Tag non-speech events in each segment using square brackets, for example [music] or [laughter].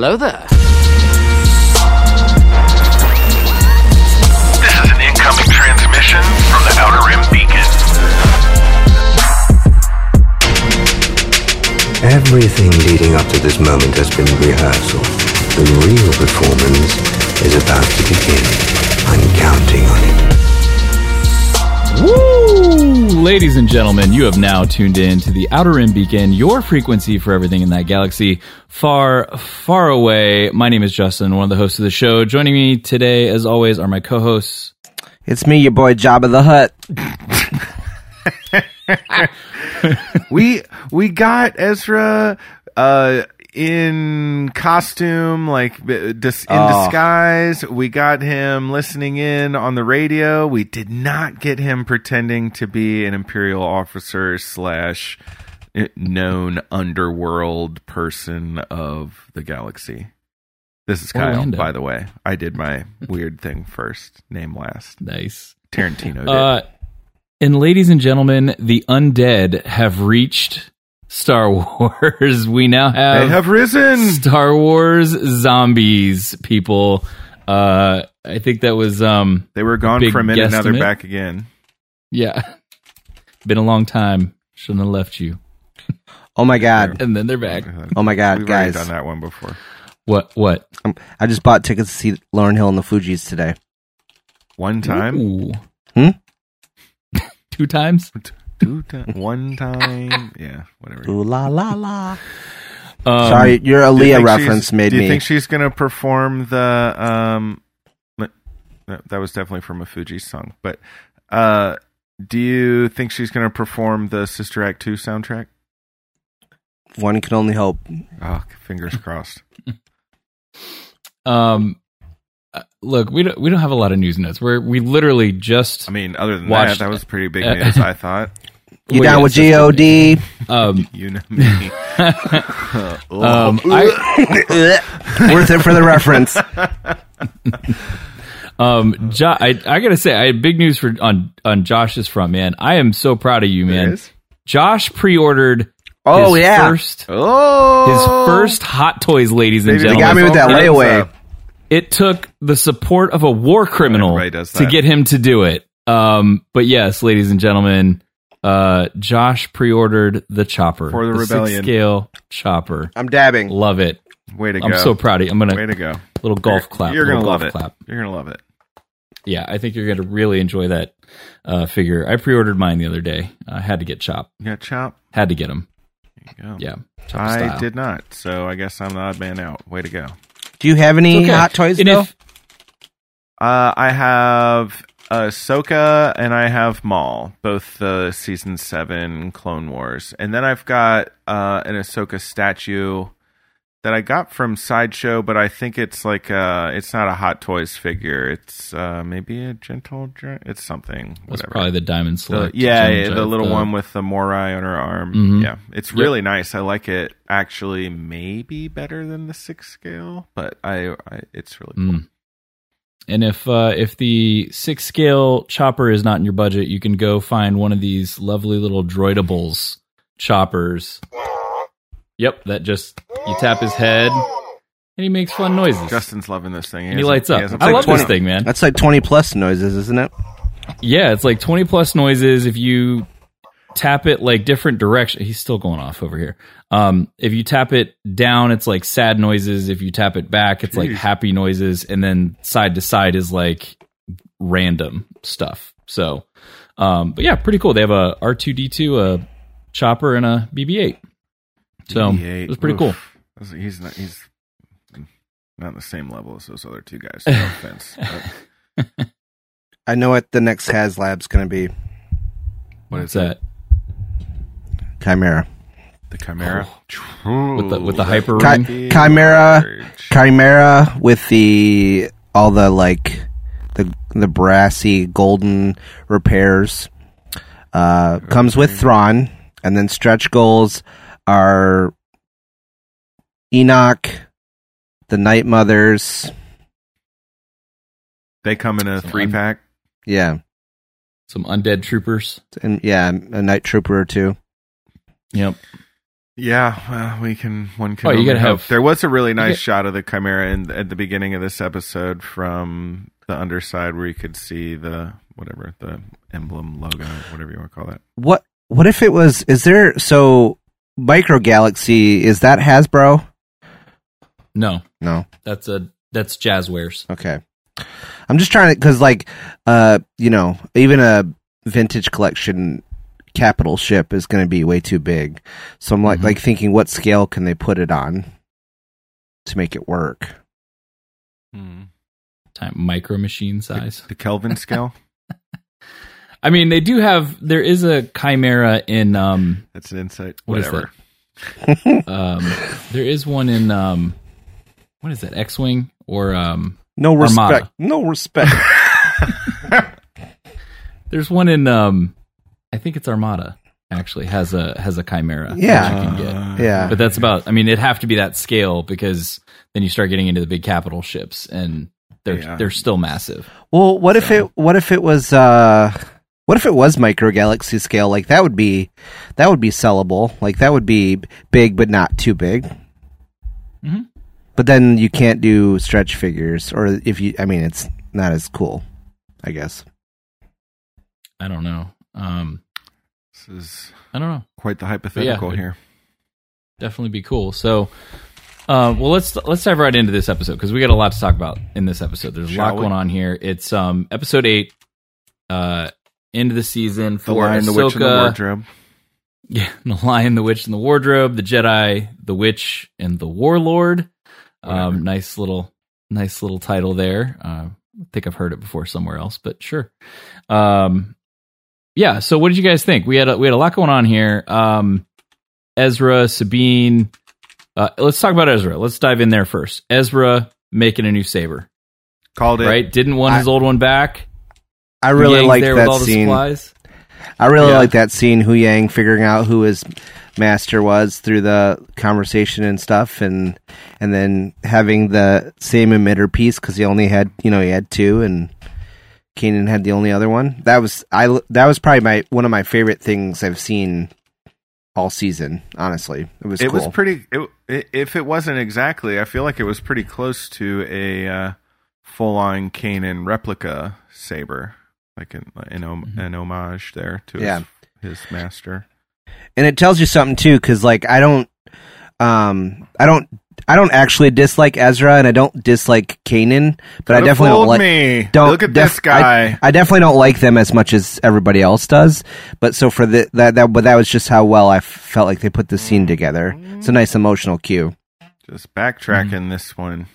hello there. This is an incoming transmission from the Outer Rim Beacon. Everything leading up to this moment has been rehearsal. The real performance is about to begin. I'm counting on it. Woo! Ladies and gentlemen, you have now tuned in to the Outer Rim Beacon, your frequency for everything in that galaxy far, far away. My name is Justin, one of the hosts of the show. Joining me today, as always, are my co-hosts. It's me, your boy Jabba the Hutt. [laughs] we we got Ezra uh in costume like uh, dis- in Oh. disguise we got him listening in on the radio we did not get him pretending to be an imperial officer slash known underworld person of the galaxy this is kyle Orlando. by the way i did my weird thing first name last Nice. tarantino did Uh, and ladies and gentlemen, the undead have reached Star [laughs] Wars. We now have, they have risen Star Wars zombies, people. Uh, I think that was, um, they were gone for a minute now they're back again yeah, [laughs] been a long time. Shouldn't have left you. Oh my god. And then they're back. Oh my god, We've already guys. done that one before. What? What? Um, I just bought tickets to see Lauryn Hill and the Fugees today. One time, Ooh. Hmm? [laughs] Two times? two time, one time, yeah, whatever. Ooh la la la. Um, Sorry, your Do you Aaliyah think reference she's- made Do you me. think she's gonna perform the? um That that was definitely from a Fuji song, but uh do you think she's gonna perform the Sister Act two soundtrack? One can only hope. Oh, fingers crossed. [laughs] Um, uh, look, we don't we don't have a lot of news notes. We're we literally just I mean, other than Watched- that, that was pretty big uh, news. I [laughs] thought. You Well, down yes, with God? [laughs] um You know me. um I Worth it for the reference. um jo- I I gotta say I had big news for on on Josh's front, man. I am so proud of you, man. Yes? Josh pre-ordered. Oh his yeah, first Oh, his first Hot Toys, ladies and Baby, they gentlemen. got me with that Thumbs layaway. it took the support of a war criminal Everybody does to that. get him to do it. Um, but yes, ladies and gentlemen, uh, Josh pre-ordered the chopper For the Rebellion. six scale chopper. I'm dabbing. Love it. Way to go! I'm so proud of you. I'm gonna Way to go! little golf clap. You're gonna little love golf it. Clap. You're gonna love it. Yeah, I think you're gonna really enjoy that uh, figure. I pre-ordered mine the other day. I had to get chop. You got chop. Had to get him. There you go. Yeah, chop I style. did not, so I guess I'm the odd man out. Way to go. Do you have any okay. hot toys And though? if- Uh, I have Ahsoka and I have Maul, both the season seven Clone Wars, and then I've got uh, an Ahsoka statue that I got from Sideshow, but I think it's like uh it's not a Hot Toys figure. It's uh, maybe a Gentle Giant. It's something. that's Whatever. probably the diamond The- select. yeah, yeah, the little one with the Morai on her arm. Mhm. Yeah, it's really nice. I like it. Actually, maybe better than the six scale, but I, I it's really cool. Mm. And if uh, if the six scale chopper is not in your budget, you can go find one of these lovely little droidables choppers. Yep, that just you tap his head and he makes fun noises. Justin's loving this thing. and he has- lights up. has a I love picture. this thing, man. That's like 20 plus noises, isn't it? Yeah, it's like 20 plus noises. If you tap it like different direction, he's still going off over here. Um, if you tap it down, it's like sad noises. If you tap it back, it's like happy noises. And then side to side is like random stuff. So, um, but yeah, pretty cool. They have a R2D2, a chopper, and a BB8. So it was pretty Oof. cool. He's not. He's not on the same level as those other two guys. No [laughs] offense. but I know what the next HasLab's going to be. What is that? Chimera. the Chimera With the- with the hyper Chi- ring? Chimera, Chimera with the all the like the the brassy golden repairs. Uh, comes with Thrawn, and then stretch goals are Enoch, the Night Mothers. They come in a Some three un- pack. Yeah, Some undead troopers. and yeah, a Night Trooper or two. Yep. Yeah, well, we can. One can. Oh, you gotta have- There was a really nice get- shot of the chimera in, at the beginning of this episode from the underside, where you could see the whatever the emblem logo, whatever you want to call that. What what if it was? Is there so Micro Galaxy? Is that Hasbro? No, No. that's a that's Jazwares. Okay. I'm just trying to because like uh you know even a vintage collection capital ship is going to be way too big. So I'm like Mhm. like thinking what scale can they put it on to make it work? Time micro machine size. The Kelvin scale. [laughs] I mean, they do have. There is a chimera in. Um, That's an insight. What is Whatever. [laughs] um, there is one in. Um, what is that? X wing or um? No respect. Armada. No respect. [laughs] There's one in. Um, I think it's Armada. Actually, has a has a chimera. that Yeah. you can get. Uh, yeah. But that's about. I mean, it'd have to be that scale because then you start getting into the big capital ships, and they're Yeah. they're still massive. Well, what if it what if it was uh what if it was micro galaxy scale? Like that would be that would be sellable. Like that would be big but not too big. Mhm. But then you can't do stretch figures or if you I mean it's not as cool, I guess. I don't know. Um, This is I don't know. quite the hypothetical it- here. definitely be cool. So, uh, well, let's let's dive right into this episode because we got a lot to talk about in this episode. There's a lot we? going on here. It's um episode eight, uh, end of the season for The Lion, the Witch, and the Wardrobe. Yeah, [laughs] the Lion, the Witch, and the Wardrobe, the Jedi, the Witch, and the Warlord. Um, nice little, nice little title there. Uh, I think I've heard it before somewhere else, but sure. Um, yeah. So, what did you guys think? We had a, we had a lot going on here. Um, Ezra, Sabine. Uh, let's talk about Ezra. Let's dive in there first. Ezra making a new saber, Called it. right? Didn't want his old one back. I really Yang's like there with that all the scene. supplies. I really Yeah. like that scene. Huyang figuring out who his master was through the conversation and stuff, and and then having the same emitter piece because he only had you know he had two, and Kanan had the only other one. That was I. That was probably my one of my favorite things I've seen all season. Honestly, it was. it cool. was pretty. It, if it wasn't exactly, I feel like it was pretty close to a uh, full-on Kanan replica saber, like an an, om- Mm-hmm. an homage there to Yeah. his, his master. and it tells you something too because like i don't um i don't i don't actually dislike ezra and i don't dislike kanan but i Could've definitely don't like me. don't look at def- this guy. I, I definitely don't like them as much as everybody else does but so for the that that but that was just how well i f- felt like they put the scene together it's a nice emotional cue Just backtracking Mm-hmm. this one.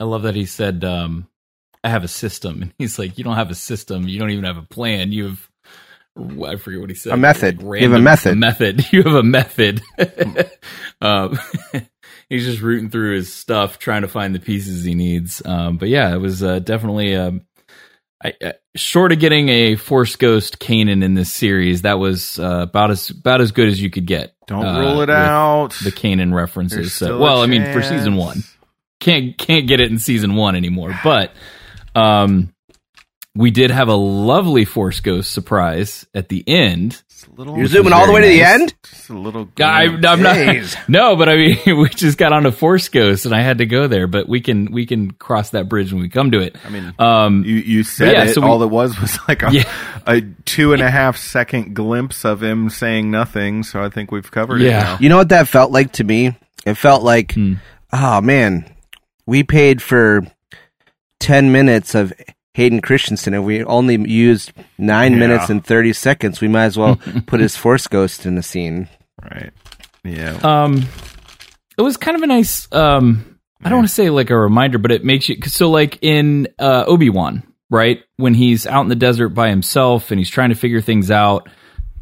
I love that he said, um, I have a system. And he's like, You don't have a system. You don't even have a plan. You have, I forget what he said. A method. Like [laughs] You have a method. method. You have a method. um, [laughs] he's just rooting through his stuff, trying to find the pieces he needs. Um, but yeah, it was uh, definitely. Um, I, uh, short of getting a Force Ghost Kanan in this series, that was uh, about as about as good as you could get. Don't uh, rule it out. The Kanan references. So, well, I mean, for season one can't can't get it in season one anymore. But um, we did have a lovely Force Ghost surprise at the end. Just a little, you're zooming all the way very to the end Just a little. I. I'm not. [laughs] No, but I mean, [laughs] we just got on a Force Ghost, and I had to go there. But we can we can cross that bridge when we come to it. I mean, Um, You you said yeah, it. so we- All it was was [laughs] like a, Yeah. a two and a half second glimpse of him saying nothing. So I think we've covered Yeah. it now. you know what that felt like to me it felt like Hmm. oh man we paid for 10 minutes of Hayden Christensen and we only used 9 Yeah. minutes and 30 seconds we might as well [laughs] put his force ghost in the scene Right. Yeah. um it was kind of a nice um i don't want to say like a reminder but it makes you so like in uh obi-wan right when he's out in the desert by himself and he's trying to figure things out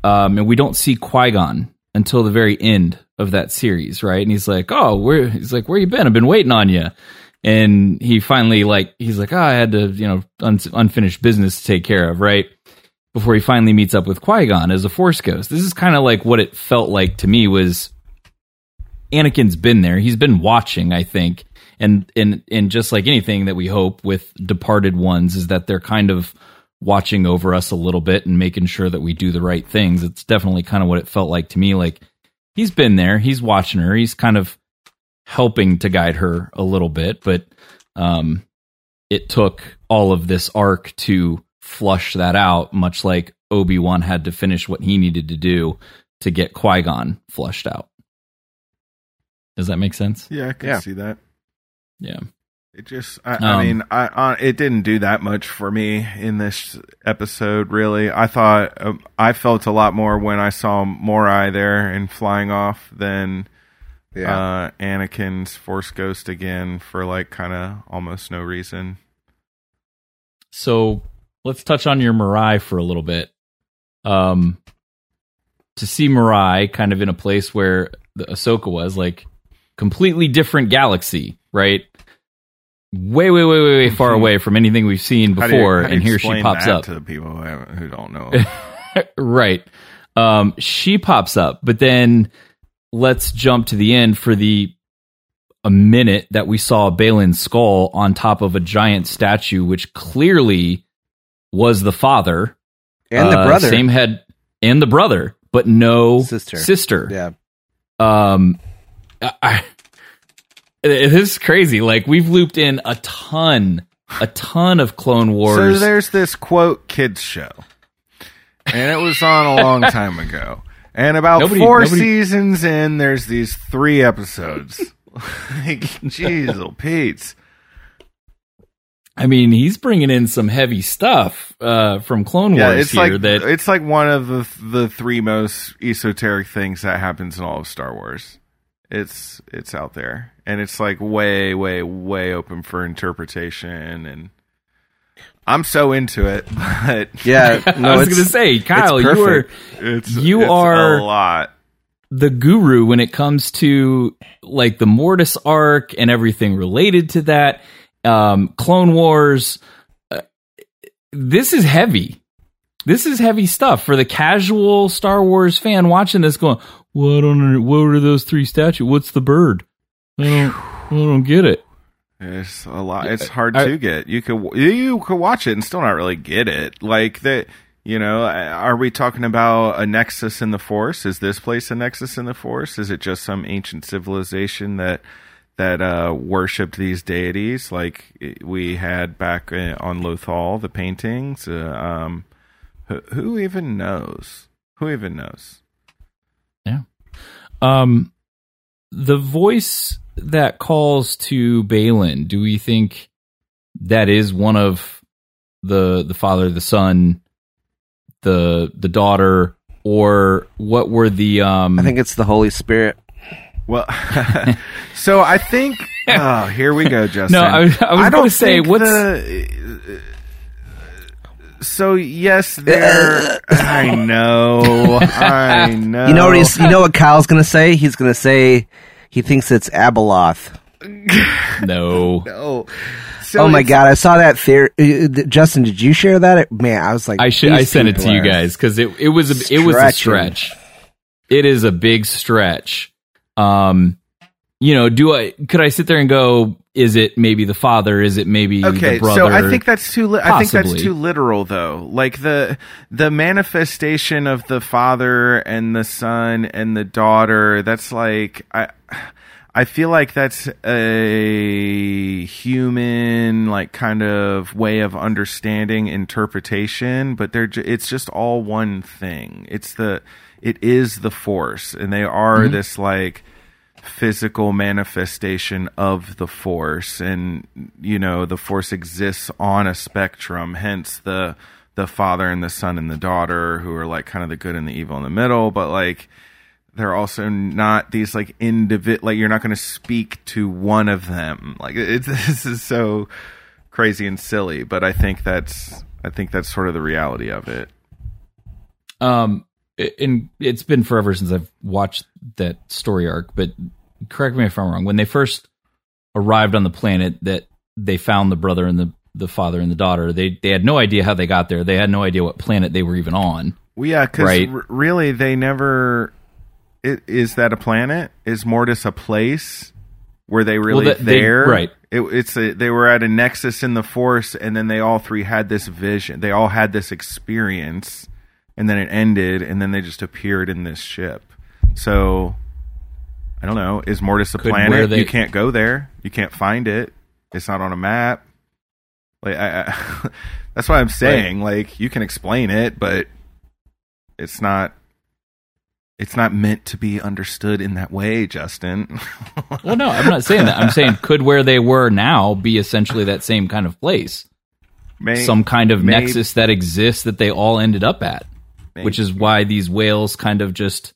um and we don't see qui-gon until the very end of that series right and he's like oh where he's like where you been i've been waiting on you and he finally like he's like oh i had to you know un- unfinished business to take care of right before he finally meets up with Qui-Gon as a Force Ghost. This is kind of like what it felt like to me was Anakin's been there. He's been watching, I think. And and and just like anything that we hope with departed ones is that they're kind of watching over us a little bit and making sure that we do the right things. It's definitely kind of what it felt like to me like he's been there. He's watching her. He's kind of helping to guide her a little bit, but um, it took all of this arc to flush that out, much like Obi Wan had to finish what he needed to do to get Qui Gon flushed out. Does that make sense? Yeah, I can Yeah. see that. Yeah. It just, I, Um, I mean, I, I, it didn't do that much for me in this episode. Really, I thought um, I felt a lot more when I saw Morai there and flying off than Yeah. uh, Anakin's Force Ghost again for like kind of almost no reason. So let's touch on your Morai for a little bit. Um, to see Morai kind of in a place where the Ahsoka was, like completely different galaxy, right? Way, way, way, way, way far away from anything we've seen How do you- before, how do and here she pops that up. to the people who, who don't know. [laughs] [laughs] right. Um, she pops up, but then let's jump to the end for the a minute that we saw Baylan Skoll on top of a giant statue, which clearly was the father and the Uh, brother. same head, and the brother, but no Sister. Sister. Yeah. Um, I, I- it is crazy. Like we've looped in a ton, a ton of Clone Wars. so Wars. there's this quote kids show, and it was on a long [laughs] time ago. And about Nobody- four nobody- seasons in, there's these three episodes. [laughs] like, jeez, oh Pete's. I mean, he's bringing in some heavy stuff uh, from Clone Yeah, Wars it's here. like that it's like one of the the three most esoteric things that happens in all of Star Wars. It's it's out there, and it's like way, way, way open for interpretation, and I'm so into it. [laughs] But Yeah. [laughs] No, I was going to say, Kyle, you are it's You it's are- a lot. the guru when it comes to like the Mortis arc and everything related to that. Um, Clone Wars. Uh, this is heavy. This is heavy stuff for the casual Star Wars fan watching this. Going, what I don't. What are those three statues? What's the bird? I don't. I don't get it. It's a lot. It's hard I- to get. You could you could watch it and still not really get it. Like that. You know, are we talking about a nexus in the Force? Is this place a nexus in the Force? Is it just some ancient civilization that that uh, worshipped these deities, like we had back uh, on Lothal, the paintings? Uh, um, who, who even knows? Who even knows? Yeah. Um, the voice that calls to Baylan. Do we think that is one of the the father, the son, the the daughter, or what were the um? I think it's the Holy Spirit. Well, [laughs] so I think. [laughs] Oh, here we go, [laughs] Justin. No, I was- I was gonna say, think what's- the- so yes, there. I know. I know. You know what he's, You know what Kyle's gonna say? He's gonna say he thinks it's Abeloth. [laughs] no. No. So oh my god! I saw that theory. uh, Justin, did you share that? Man, I was like, I should. I sent it to you guys because it it was a, it was a stretch. It is a big stretch. Um, you know, do I could I sit there and go? Is it maybe the father? Is it maybe Okay, the brother? so I think that's too. Li- I think that's too literal, though. Like the the manifestation of the father and the son and the daughter. That's like I. I feel like that's a human, like kind of way of understanding interpretation, but they're ju- it's just all one thing. It's the it is the force, and they are mm-hmm. this like physical manifestation of the force. And you know the force exists on a spectrum hence the the father and the son and the daughter who are like kind of the good and the evil in the middle. But like they're also not these like individ like you're not going to speak to one of them. Like it's [laughs] this is so crazy and silly but i think that's i think that's sort of the reality of it. Um, it- and it's been forever since I've watched that story arc. But correct me if I'm wrong. When they first arrived on the planet, that they found the brother and the the father and the daughter. They they had no idea how they got there. They had no idea what planet they were even on. Well, yeah, because Right. really, they never. It, is that a planet? Is Mortis a place? Were they really that- they- there? right. It, it's a, they were at a nexus in the Force, and then they all three had this vision. They all had this experience, and then it ended, and then they just appeared in this ship. So I don't know. Is Mortis a Could planet? they- You can't go there. You can't find it. It's not on a map. Like I, I, [laughs] that's why I'm saying. Like you can explain it, but it's not. It's not meant to be understood in that way, Justin. [laughs] Well, no, I'm not saying that. I'm saying could where they were now be essentially that same kind of place, May- some kind of may- nexus that exists that they all ended up at, which is why these whales kind of just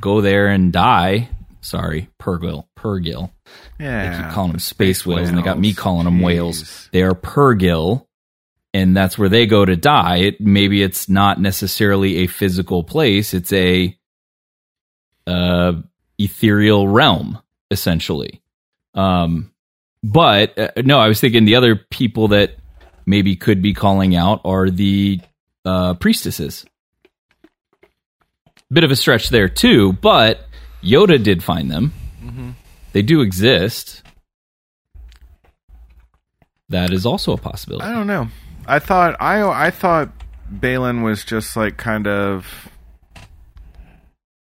go there and die. Sorry, Purrgil, Purrgil. yeah, They keep calling them the space, whales, and they got me calling them whales. They are Purgil, and that's where they go to die. It, maybe it's not necessarily a physical place; it's a uh, ethereal realm, essentially. Um, but uh, no, I was thinking the other people that maybe could be calling out are the uh, priestesses. Bit of a stretch there too, but Yoda did find them. Mm-hmm. They do exist. That is also a possibility. I don't know. I thought I I thought Baylan was just like kind of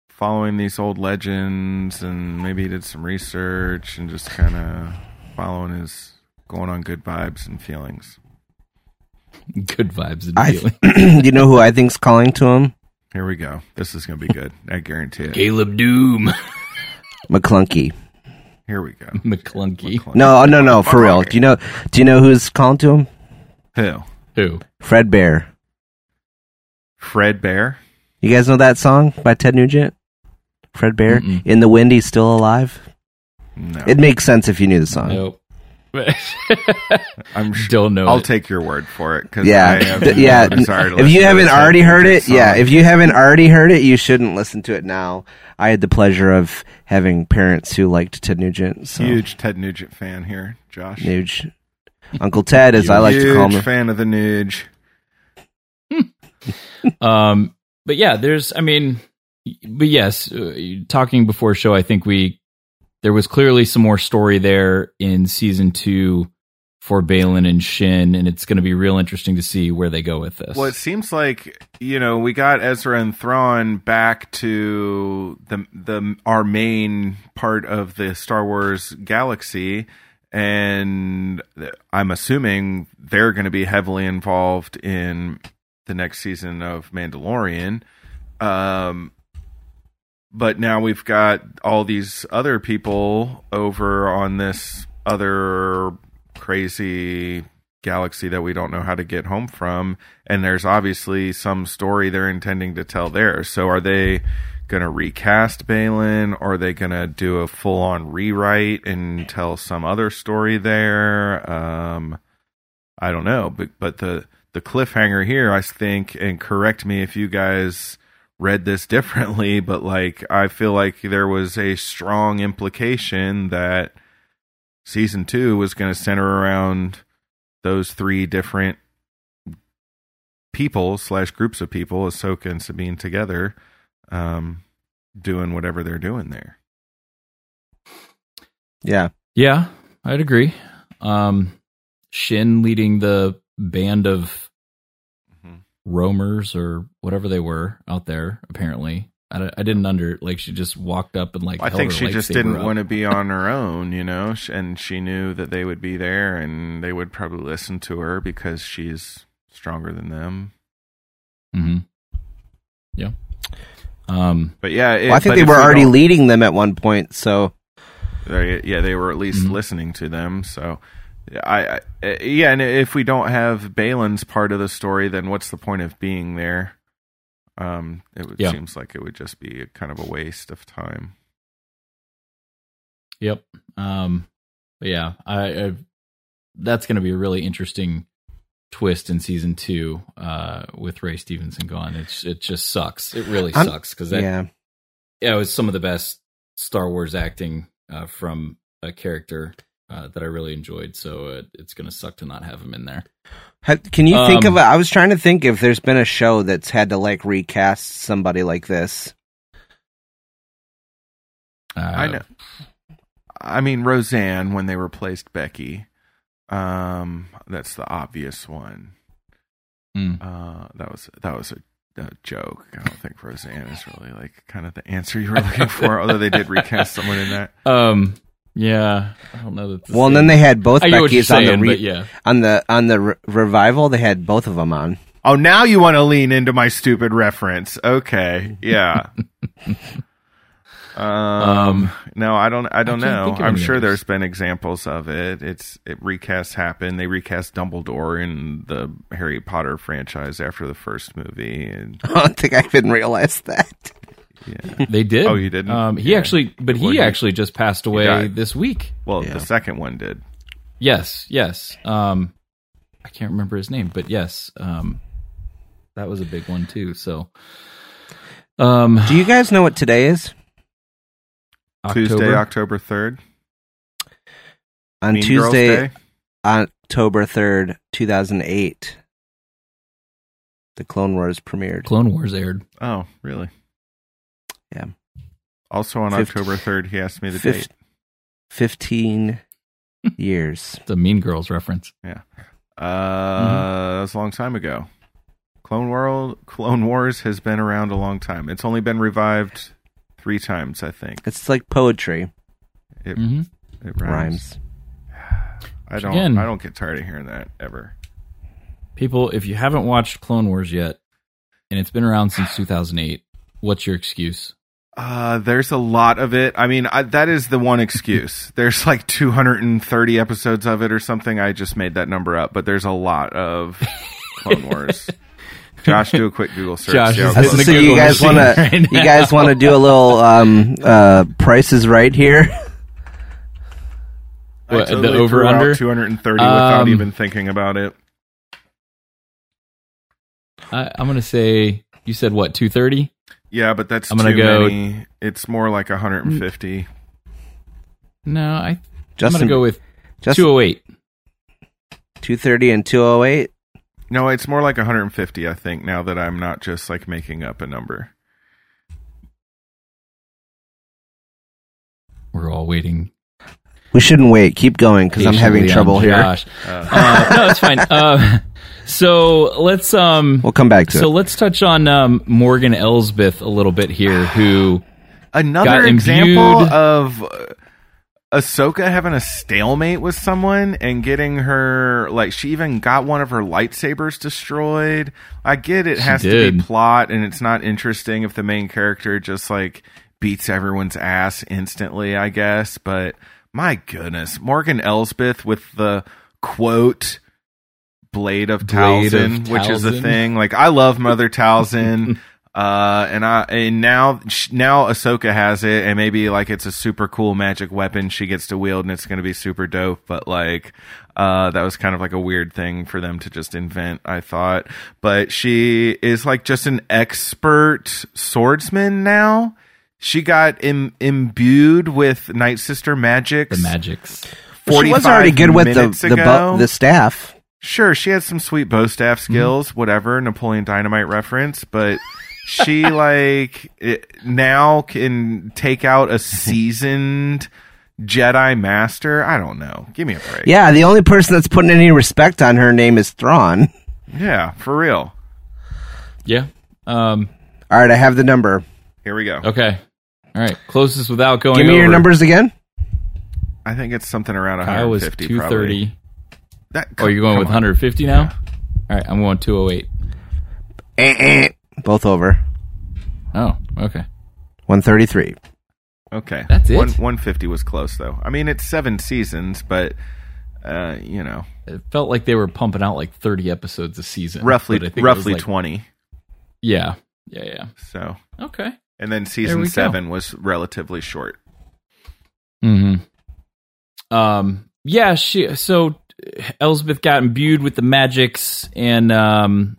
following these old legends and maybe he did some research and just kind of following his going on good vibes and feelings. [laughs] Good vibes and I feeling. [clears throat] you know who I think's calling to him? Here we go. This is going to be good. I guarantee it. Caleb Dume. [laughs] McClunky. Here we go. McClunky. No, oh, no, no, for real. Do you know? Do you know who's calling to him? Who? Who? Fred Bear. Fred Bear? You guys know that song by Ted Nugent? Fred Bear. Mm-mm. In the wind, he's still alive. No. It makes sense if you knew the song. Nope. I'm [laughs] sh- Don't know. I'll it. take your word for it because Yeah, I have Th- no yeah. desire If you haven't already heard it, Nugent yeah. If you haven't already heard it, you shouldn't listen to it now. I had the pleasure of having parents who liked Ted Nugent. So. huge Ted Nugent fan here, Josh. Nuge. Uncle Ted, as I like to call Huge him. fan of the Nuge. Um, but yeah, there's, I mean, but yes, uh, talking before show, I think we, there was clearly some more story there in season two for Baylan and Shin, and it's going to be real interesting to see where they go with this. Well, it seems like you know we got Ezra and Thrawn back to the the our main part of the Star Wars galaxy, and I'm assuming they're going to be heavily involved in the next season of Mandalorian. Um, but now we've got all these other people over on this other crazy galaxy that we don't know how to get home from. And there's obviously some story they're intending to tell there. So are they going to recast Baylan? Or are they going to do a full on rewrite and tell some other story there? Um I don't know. But but the the cliffhanger here I think and correct me if you guys read this [laughs] differently but like I feel like there was a strong implication that season 2 was going to center around those three different people slash groups of people, Ahsoka and Sabine together, um, doing whatever they're doing there. Yeah. yeah, I'd agree. Um, Shin leading the band of mm-hmm. roamers or whatever they were out there, apparently. I, I didn't under, like, she just walked up and, like, I held think her she just didn't want to be on [laughs] her own, you know, and she knew that they would be there and they would probably listen to her because she's stronger than them. Mm-hmm. Yeah. Um, But yeah, it, Well, I think they were already leading them at one point. So They, yeah, they were at least Mhm. listening to them. So, I, I yeah, and if we don't have Baylan's part of the story, then what's the point of being there? Um, it would, Yeah. seems like it would just be a, kind of a waste of time. Yep. Um, but yeah, I, I that's going to be a really interesting twist in season two uh, with Ray Stevenson gone. It's it just sucks. It really I'm- sucks because that yeah. yeah, it was some of the best Star Wars acting uh, from a character uh, that I really enjoyed. So it, it's going to suck to not have him in there. Can you think Um, of? A, I was trying to think if there's been a show that's had to like recast somebody like this. Uh, I know. I mean, Roseanne when they replaced Becky. Um, that's the obvious one. Mm. Uh, that was that was a a joke. I don't think Roseanne is really like kind of the answer you were looking for. although they did recast someone in that. [laughs] Um, yeah, I don't know that. Well, and then they had both I get what you're Becky's on the re- yeah. on the on the re- revival. They had both of them on. Oh, now you want to lean into my stupid reference? Okay, yeah. [laughs] um, Um, no, I don't. I don't I know. I'm sure others. there's been examples of it. It's it recasts happen. They recast Dumbledore in the Harry Potter franchise after the first movie, and [laughs] I don't think I even realized that. Yeah. They did. Oh, he didn't? Um, he Yeah. actually, but Well, he he- actually just passed away died. this week. Well, Yeah. the second one did. Yes, yes. Um, I can't remember his name, but yes, um, that was a big one too. So, um, Do you guys know what today is? Tuesday, October. October third. On Mean Tuesday, October third, two thousand eight. The Clone Wars premiered. Clone Wars aired. Oh, really? Yeah. Also on Fif- October third, he asked me the Fif- date. Fifteen [laughs] years. the Mean Girls reference. Yeah. Uh, Mm-hmm. that was a long time ago. Clone World, Clone Wars has been around a long time. It's only been revived three times, I think. It's like poetry. It, hmm it rhymes. Rhymes. I don't. Again- I don't get tired of hearing that ever. People, if you haven't watched Clone Wars yet, and it's been around since 2008, what's your excuse? Uh, there's a lot of it. I mean, I, that is the one excuse. [laughs] There's like 230 episodes of it or something. I just made that number up, but there's a lot of [laughs] Clone Wars. Josh, do a quick Google search. Josh see how is close- so you guys machine want [laughs] to you guys want to do a little um uh prices right here? I What, the over threw out under? 230 without Um, even thinking about it. I, I'm gonna say you said what 230. Yeah, but that's I'm gonna too go- many. It's more like 150. No, I, I'm gonna go with Justin, 208. two thirty and two oh eight. No, it's more like 150. I think now that I'm not just like making up a number. We're all waiting. We shouldn't wait. Keep going because I'm having trouble here. Josh. Uh, Uh, no, it's fine. [laughs] Uh, so let's um, We'll come back to it. so it. let's touch on um, Morgan Elsbeth a little bit here, who Another got example imbued- of Ahsoka having a stalemate with someone and getting her like she even got one of her lightsabers destroyed. I get it She has to be did. plot and it's not interesting if the main character just like beats everyone's ass instantly, I guess, but my goodness, Morgan Elsbeth with the quote Blade of Blade of Talzin, which is a thing. Like I love Mother Talzin. [laughs] Uh, and I and now now Ahsoka has it, and maybe like it's a super cool magic weapon she gets to wield, and it's going to be super dope. But like, uh, that was kind of like a weird thing for them to just invent. I thought, but she is like just an expert swordsman now. She got Im- imbued with Night Sister magic. the magics. Well, she was already good with the the, bu- the staff. Sure, she has some sweet bow staff Mm-hmm. skills, whatever, Napoleon Dynamite reference, but she [laughs] like it, now can take out a [laughs] seasoned Jedi master. I don't know. Give me a break. Yeah, the only person that's putting any respect on her name is Thrawn. Yeah, for real. Yeah. Um. All right, I have the number. Here we go. Okay. All right. Closest without going. Give me your numbers again. I think it's something around Kyle was 150 two probably. Thirty. That, Oh, you're going with on. 150 now. All right. I'm going 208. Eh, eh. Both over. Oh. Okay. One thirty three. Okay. That's it? One, 150 was close though. I mean, it's 7 seasons, but uh, you know, It felt like they were pumping out like 30 episodes a season. roughly but I think roughly like- 20. Yeah. Yeah. Yeah. So, Okay. and then we season go. 7 was relatively short. Hmm. Um. Yeah. She. So Elsbeth got imbued with the magics, and um,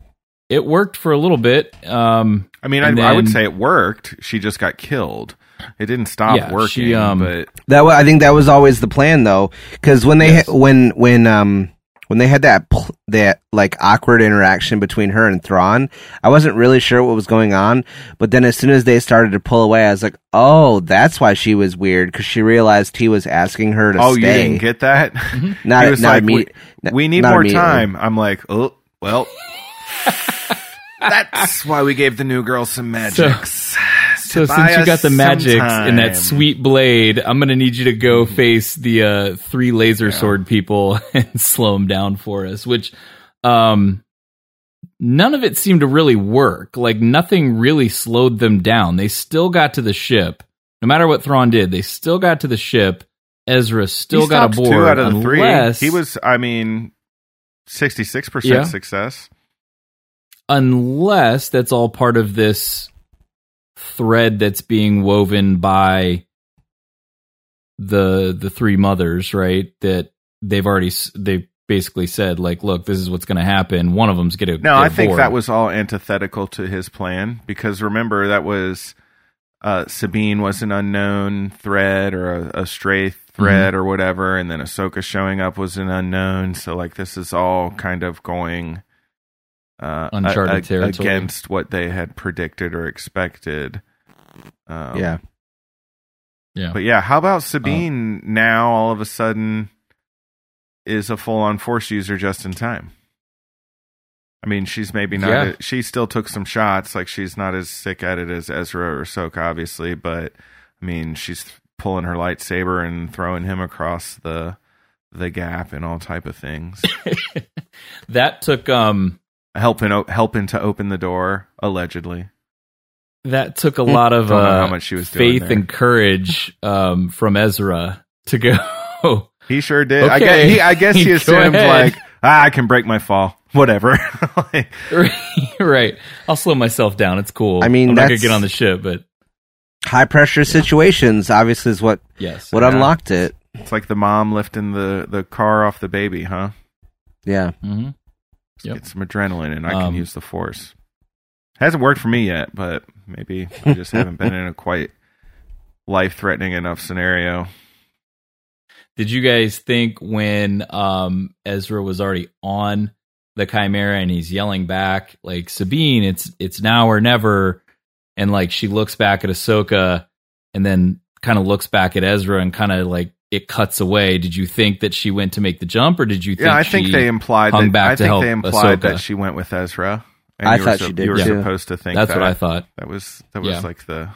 it worked for a little bit. Um. I mean, I, And I would say it worked. She just got killed. It didn't stop Yeah, working, she, um, but That I think that was always the plan though, because when they Yes. when when um when they had that pl- that like awkward interaction between her and Thrawn, I wasn't really sure what was going on. But then as soon as they started to pull away, I was like, oh, that's why she was weird because she realized he was asking her to oh, you didn't get that? Mm-hmm. [laughs] not he was not like, imme- we, we need not more time. I'm like, oh, well, [laughs] That's why we gave the new girl some magics. So Buy since you got the magic in that sweet blade, I'm gonna need you to go face the uh, three laser sword people [laughs] and slow them down for us. Which, um, none of it seemed to really work. Like nothing really slowed them down. They still got to the ship, no matter what Thrawn did. They still got to the ship. Ezra still got aboard. two out of the three. unless, He was, I mean, sixty-six Yeah. percent success. unless that's all part of this thread that's being woven by the the three mothers right that they've already they basically said like look this is what's going to happen one of them's going to No, I think that was all antithetical to his plan because remember that was uh, Sabine was an unknown thread or a, a stray thread Mm-hmm. or whatever, and then Ahsoka showing up was an unknown. So like this is all kind of going uh, Uncharted a- a- territory. against what they had predicted or expected. Um, yeah. yeah But yeah, how about Sabine now all of a sudden is a full on force user just in time? I mean, she's maybe not, Yeah. she still took some shots. Like, she's not as sick at it as Ezra or Ahsoka, obviously, but I mean, she's pulling her lightsaber and throwing him across the the gap and all type of things [laughs] that took um helping o- helping to open the door allegedly that took a lot of [laughs] uh, how much she was faith there. and courage um from Ezra to go [laughs] he sure did I, Okay. guess, he, I guess he [laughs] assumed like ah, i can break my fall whatever Like, right I'll slow myself down it's cool I mean, I'm not going to get on the ship but High pressure situations obviously is what yes what Yeah. unlocked it. It's like the mom lifting the, the car off the baby, huh? Yeah. hmm Let's Yep. Get some adrenaline, and I Um, can use the force. Hasn't worked for me yet, but maybe I just haven't been in a [laughs] quite life threatening enough scenario. Did you guys think when um, Ezra was already on the Chimera and he's yelling back like Sabine, it's it's now or never, and like she looks back at Ahsoka and then kind of looks back at Ezra and kind of like it cuts away. Did you think that she went to make the jump, or did you think? yeah, I think they implied hung that. back I to think help they implied Ahsoka. that she went with Ezra. And I you were thought she did You were too. supposed to think That's that. what I thought. That was that was Yeah. like the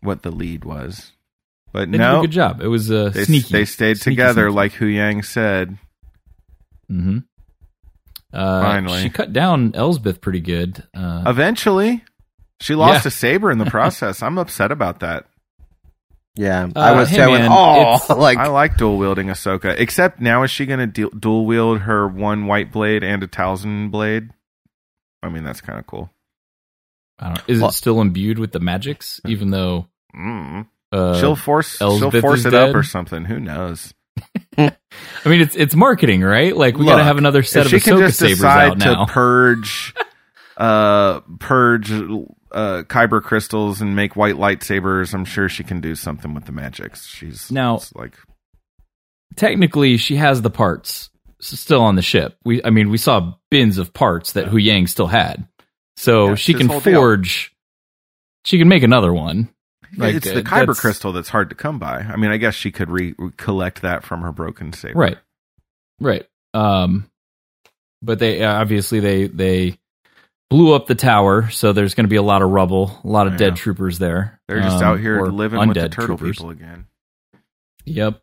what the lead was. But They no, did a good job. It was uh, they, sneaky. they stayed Sneaky, together, sneaky. like Huyang said. hmm Uh, Finally. she cut down Elsbeth pretty good. Uh, Eventually, she lost Yeah. a saber in the [laughs] process. I'm upset about that. Yeah. Uh, I was hey, saying, man, oh, [laughs] like I like dual wielding Ahsoka. Except now, is she going to du- dual wield her one white blade and a Talzin blade? I mean, that's kind of cool. I don't, is Well- it still imbued with the magics? Even though Mm. uh, she'll force, she'll force it dead? up or something. Who knows? [laughs] I mean, it's it's marketing, right? Like we got to have another set if of she can Ahsoka just sabers decide out now. to purge, uh, purge uh, kyber crystals and make white lightsabers, I'm sure she can do something with the magics. She's Now- like Technically, she has the parts still on the ship. We, I mean, we saw bins of parts that Huyang still had, so Yeah, she can whole deal. forge. She can make another one. Like, it's uh, the kyber that's- crystal that's hard to come by. I mean, I guess she could re- collect that from her broken saber. Right. Right. Um but they uh, obviously they they blew up the tower, so there's going to be a lot of rubble, a lot of Yeah. dead troopers there. They're just um, out here living with the turtle troopers. people again. Yep.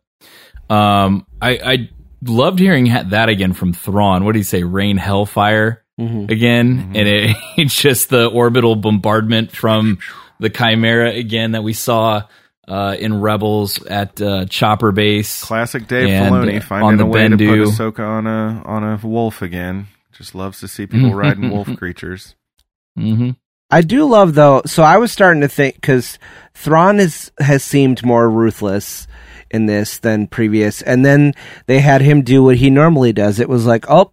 Um I I loved hearing that again from Thrawn. What did he say? Rain hellfire mhm. again, Mhm. and it, [laughs] it's just the orbital bombardment from the Chimera again that we saw uh, in Rebels at uh, Chopper Base. Classic Dave And, Filoni finding on the a way to Bendu. put Ahsoka on a on a wolf again. Just loves to see people [laughs] riding wolf creatures. hmm I do love though. So I was starting to think because Thrawn is has seemed more ruthless in this than previous, and then they had him do what he normally does. It was like, oh,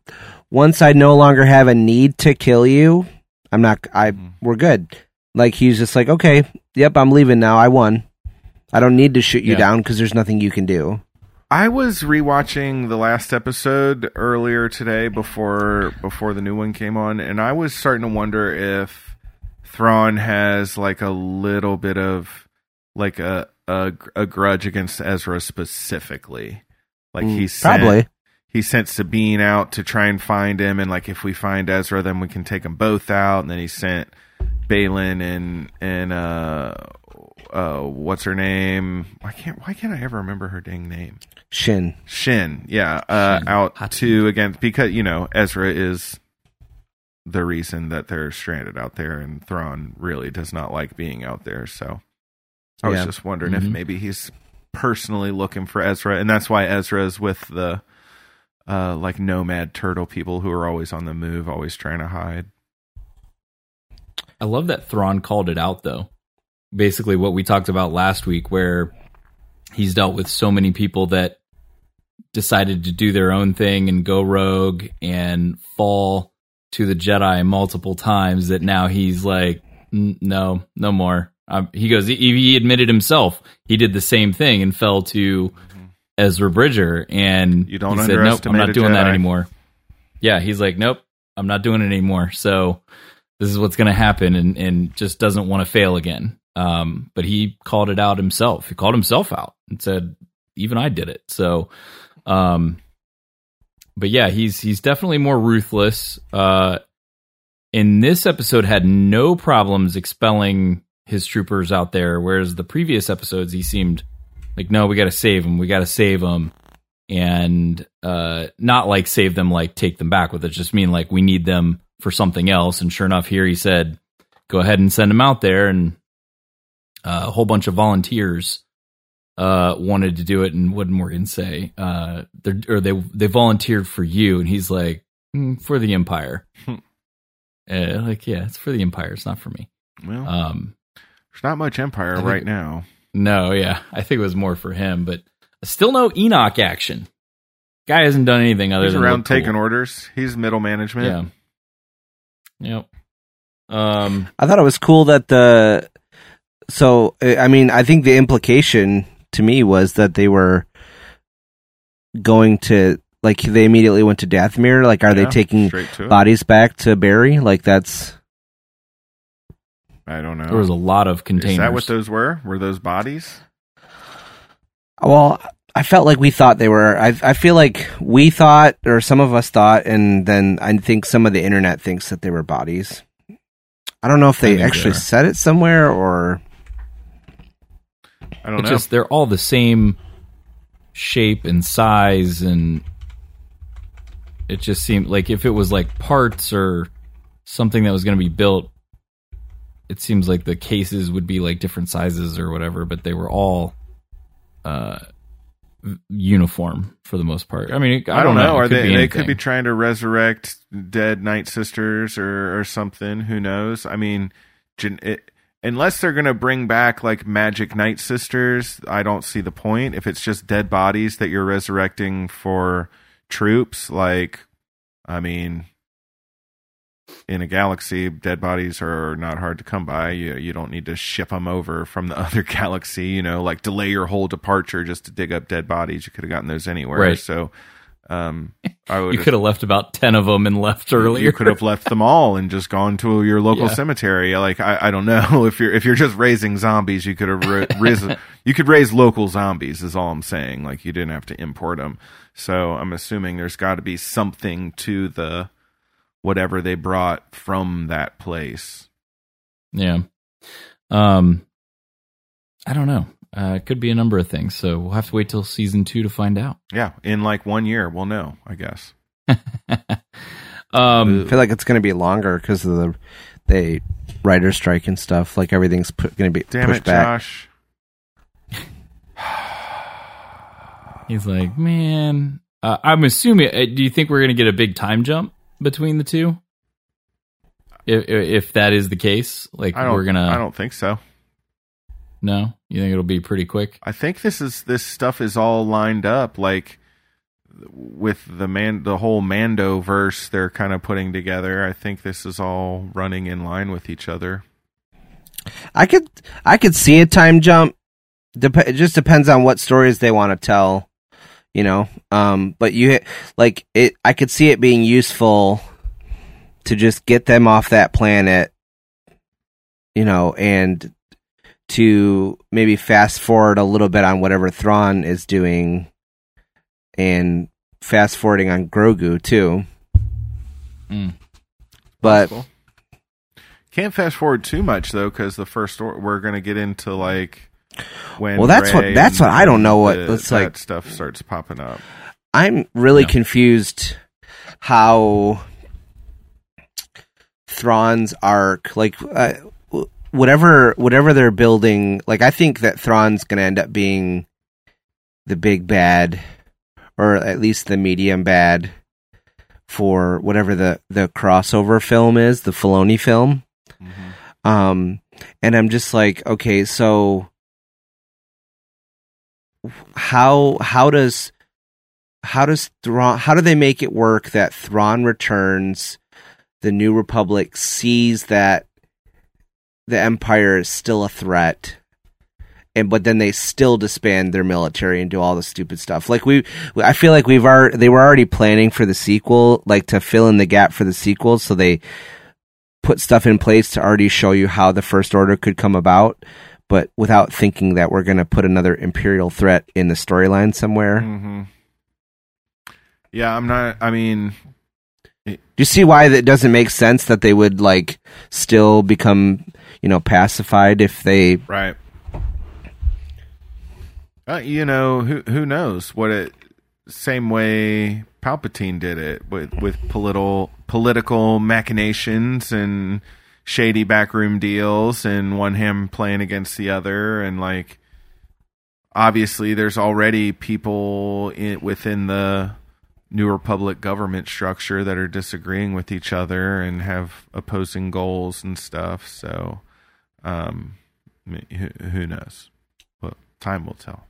once I no longer have a need to kill you, I'm not. I Mhm. we're good. Like he's just like, okay, yep, I'm leaving now. I won. I don't need to shoot you Yeah. down because there's nothing you can do. I was rewatching the last episode earlier today before before the new one came on, and I was starting to wonder if Thrawn has like a little bit of like a a, a grudge against Ezra specifically. Like Mm, he sent, probably. he sent Sabine out to try and find him, and like if we find Ezra, then we can take them both out. And then he sent Baylan and and uh uh what's her name? Why can't why can't I ever remember her dang name? Shin. Shin, yeah, uh, Shin. out Hati. to again because you know Ezra is the reason that they're stranded out there, and Thrawn really does not like being out there. So I was Yeah. just wondering if Mhm. maybe he's personally looking for Ezra, and that's why Ezra is with the uh, like nomad turtle people who are always on the move, always trying to hide. I love that Thrawn called it out though. Basically what we talked about last week where he's dealt with so many people that decided to do their own thing and go rogue and fall to the Jedi multiple times that now he's like no, no more. Um, he goes he, he admitted himself he did the same thing and fell to Ezra Bridger and You don't he said nope, I'm not doing that anymore. Yeah, he's like nope, I'm not doing it anymore. So this is what's going to happen and, and just doesn't want to fail again. Um, but he called it out himself. He called himself out and said, even I did it. So, um, but yeah, he's, he's definitely more ruthless. Uh, in this episode had no problems expelling his troopers out there. Whereas the previous episodes, he seemed like, no, we got to save him. We got to save him. And, uh, not like save them, like take them back with it. Just mean like we need them for something else. And sure enough, here he said, go ahead and send them out there. And a whole bunch of volunteers uh, wanted to do it. And what did Morgan say? Uh, they're, or they they volunteered for you, and he's like, "Mm, for the Empire. Hmm. uh, like, yeah, it's for the Empire. It's not for me. Well, Um, there's not much Empire think- right now. no, yeah, I think it was more for him, but still no Enoch action. Guy hasn't done anything other He's than around look cool. taking orders. He's middle management. Yeah. Yep. Um. I thought it was cool that the. So uh, I mean, I think the implication to me was that they were going to like they immediately went to Dathomir. Like, are they taking straight to it? bodies back to Barry? Like, that's I don't know. There was a lot of containers. Is that what those were? Were those bodies? well. I felt like we thought they were. I I feel like we thought, or some of us thought, and then I think some of the internet thinks that they were bodies. I don't know if they actually they said it somewhere or. I don't It's know. just they're all the same shape and size and it just seemed like if it was like parts or something that was going to be built it seems like the cases would be like different sizes or whatever but they were all uh uniform for the most part i mean i, I don't know. It Are they? They could be trying to resurrect dead Night Sisters or or something. Who knows? I mean, gen- it, unless they're gonna bring back like magic Night Sisters, I don't see the point. If it's just dead bodies that you're resurrecting for troops, like, I mean. In a galaxy, dead bodies are not hard to come by. You you don't need to ship them over from the [laughs] other galaxy. You know, like delay your whole departure just to dig up dead bodies. You could have gotten those anywhere. Right. So, um, [laughs] I would you could have left about 10 of them and left earlier you could have left them all and just gone to your local Yeah. cemetery. Like I, I don't know [laughs] if you're if you're just raising zombies, you could have ra- [laughs] raised you could raise local zombies. Is all I'm saying. Like you didn't have to import them. So I'm assuming there's got to be something to the whatever they brought from that place. Yeah. Um I don't know. Uh it could be a number of things. So we'll have to wait till season 2 to find out. Yeah, in like one year, we'll know. I guess. [laughs] um I feel like it's going to be longer because of the the writer strike and stuff. Like everything's put, going to be Damn pushed it, back. Josh. [sighs] he's like, "Man, uh, I'm assuming uh, do you think we're going to get a big time jump between the two? If if that is the case, like I don't. we're gonna. I don't think so. No, you think it'll be pretty quick? I think this is this stuff is all lined up like with the man the whole Mando verse they're kind of putting together. I think this is all running in line with each other. I could I could see a time jump. Dep- it just depends on what stories they want to tell, you know. Um, but you like it. I could see it being useful to just get them off that planet, you know, and to maybe fast forward a little bit on whatever Thrawn is doing, and fast forwarding on Grogu too. Mm. But Cool. Can't fast forward too much though, because the first or- we're gonna get into like when. Well, that's what- that's what I don't know what- the- it's that like- stuff starts popping up. I'm really Yeah. confused how Thrawn's arc, like uh, whatever whatever they're building, like I think that Thrawn's going to end up being the big bad, or at least the medium bad for whatever the the crossover film is, the Filoni film. Um, and I'm just like, okay, so how how does how does Thrawn how do they make it work that Thrawn returns, the New Republic sees that the Empire is still a threat, and but then they still disband their military and do all the stupid stuff. Like we, I feel like we've already they were already planning for the sequel, like to fill in the gap for the sequel, so they put stuff in place to already show you how the First Order could come about. But without thinking that we're going to put another Imperial threat in the storyline somewhere. hmm Yeah, I'm not. I mean, Do you see why that doesn't make sense that they would like still become, you know, pacified if they right. Uh, you know, who who knows what it same way Palpatine did it with with political political machinations and shady backroom deals and one him playing against the other and like obviously there's already people in, within the New Republic government structure that are disagreeing with each other and have opposing goals and stuff. So, um, who, who knows? Well, time will tell.